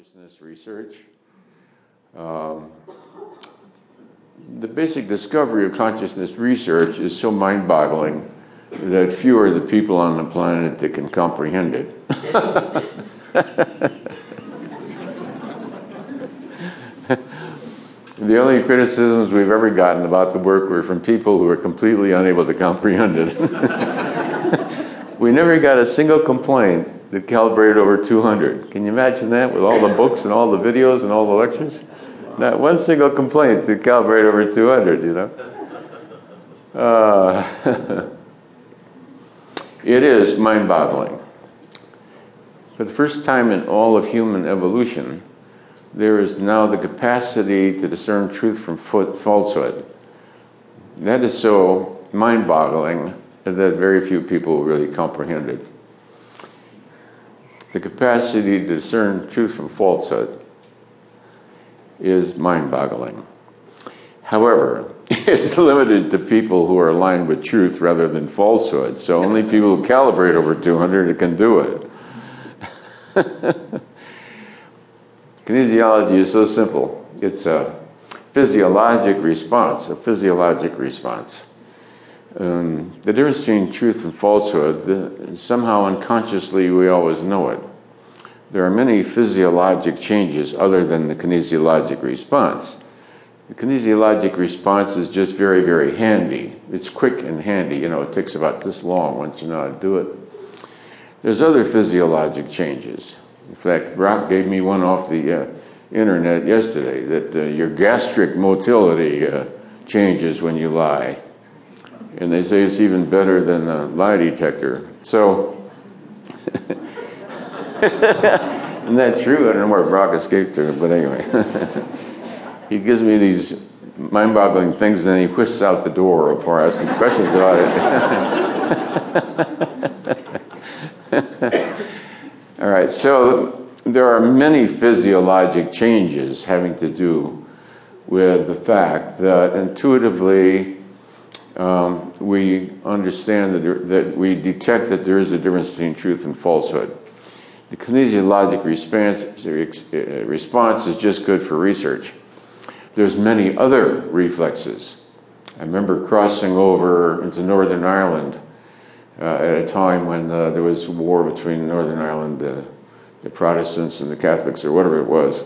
consciousness research. Um, the basic discovery of consciousness research is so mind boggling that few are the people on the planet that can comprehend it. the only criticisms we've ever gotten about the work were from people who are completely unable to comprehend it. we never got a single complaint that calibrated over 200. Can you imagine that with all the books and all the videos and all the lectures? Not one single complaint that calibrated over 200, you know? Uh, it is mind boggling. For the first time in all of human evolution, there is now the capacity to discern truth from falsehood. That is so mind boggling that very few people really comprehend it the capacity to discern truth from falsehood is mind boggling. However, it's limited to people who are aligned with truth rather than falsehood. So only people who calibrate over 200 can do it. Kinesiology is so simple. It's a physiologic response, a physiologic response um, the difference between truth and falsehood, the, somehow unconsciously we always know it. There are many physiologic changes other than the kinesiologic response. The kinesiologic response is just very, very handy. It's quick and handy. You know, it takes about this long once you know how to do it. There's other physiologic changes. In fact, Brock gave me one off the uh, internet yesterday that uh, your gastric motility uh, changes when you lie and they say it's even better than the lie detector. So, isn't that true? I don't know where Brock escaped to, but anyway. he gives me these mind boggling things and then he whisks out the door before asking questions about it. All right, so there are many physiologic changes having to do with the fact that intuitively um, we understand that, that we detect that there is a difference between truth and falsehood. The kinesiologic response, uh, response is just good for research. There's many other reflexes. I remember crossing over into Northern Ireland uh, at a time when uh, there was war between Northern Ireland, uh, the Protestants and the Catholics, or whatever it was.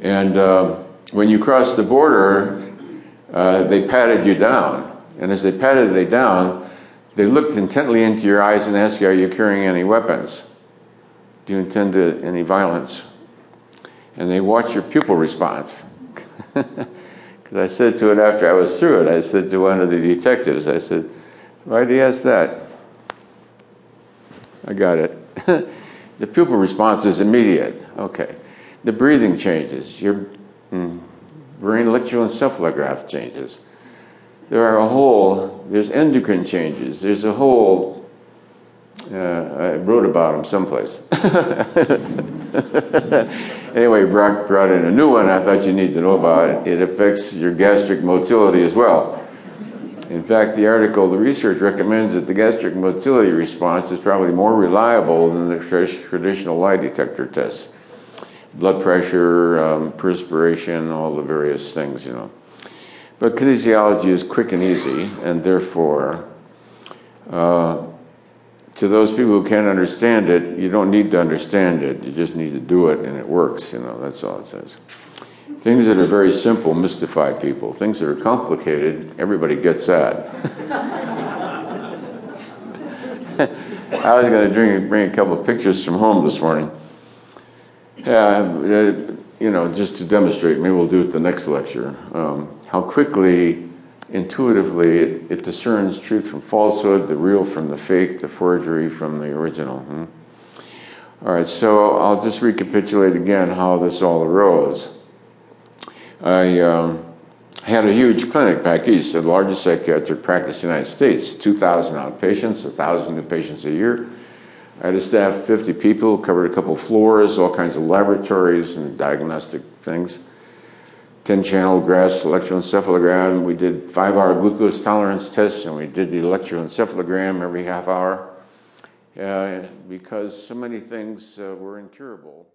And um, when you cross the border, uh, they patted you down. And as they patted you down, they looked intently into your eyes and asked you, Are you carrying any weapons? Do you intend to, any violence? And they watched your pupil response. Because I said to it after I was through it, I said to one of the detectives, I said, Why did he ask that? I got it. the pupil response is immediate. Okay. The breathing changes. Your, mm, brain electroencephalograph changes. There are a whole, there's endocrine changes. There's a whole, uh, I wrote about them someplace. anyway, Brock brought in a new one I thought you need to know about. It It affects your gastric motility as well. In fact, the article, the research recommends that the gastric motility response is probably more reliable than the traditional lie detector tests blood pressure, um, perspiration, all the various things, you know. But kinesiology is quick and easy, and therefore, uh, to those people who can't understand it, you don't need to understand it. You just need to do it, and it works. You know, that's all it says. Things that are very simple mystify people. Things that are complicated, everybody gets that. I was going to bring a couple of pictures from home this morning. Yeah, uh, you know, just to demonstrate, maybe we'll do it the next lecture, um, how quickly, intuitively, it, it, discerns truth from falsehood, the real from the fake, the forgery from the original. Hmm? All right, so I'll just recapitulate again how this all arose. I um, had a huge clinic back east, the largest psychiatric practice in the United States, 2,000 outpatients, 1,000 new patients a year. I had a staff of 50 people, covered a couple floors, all kinds of laboratories and diagnostic things. 10 channel Grass electroencephalogram. We did five hour glucose tolerance tests and we did the electroencephalogram every half hour uh, because so many things uh, were incurable.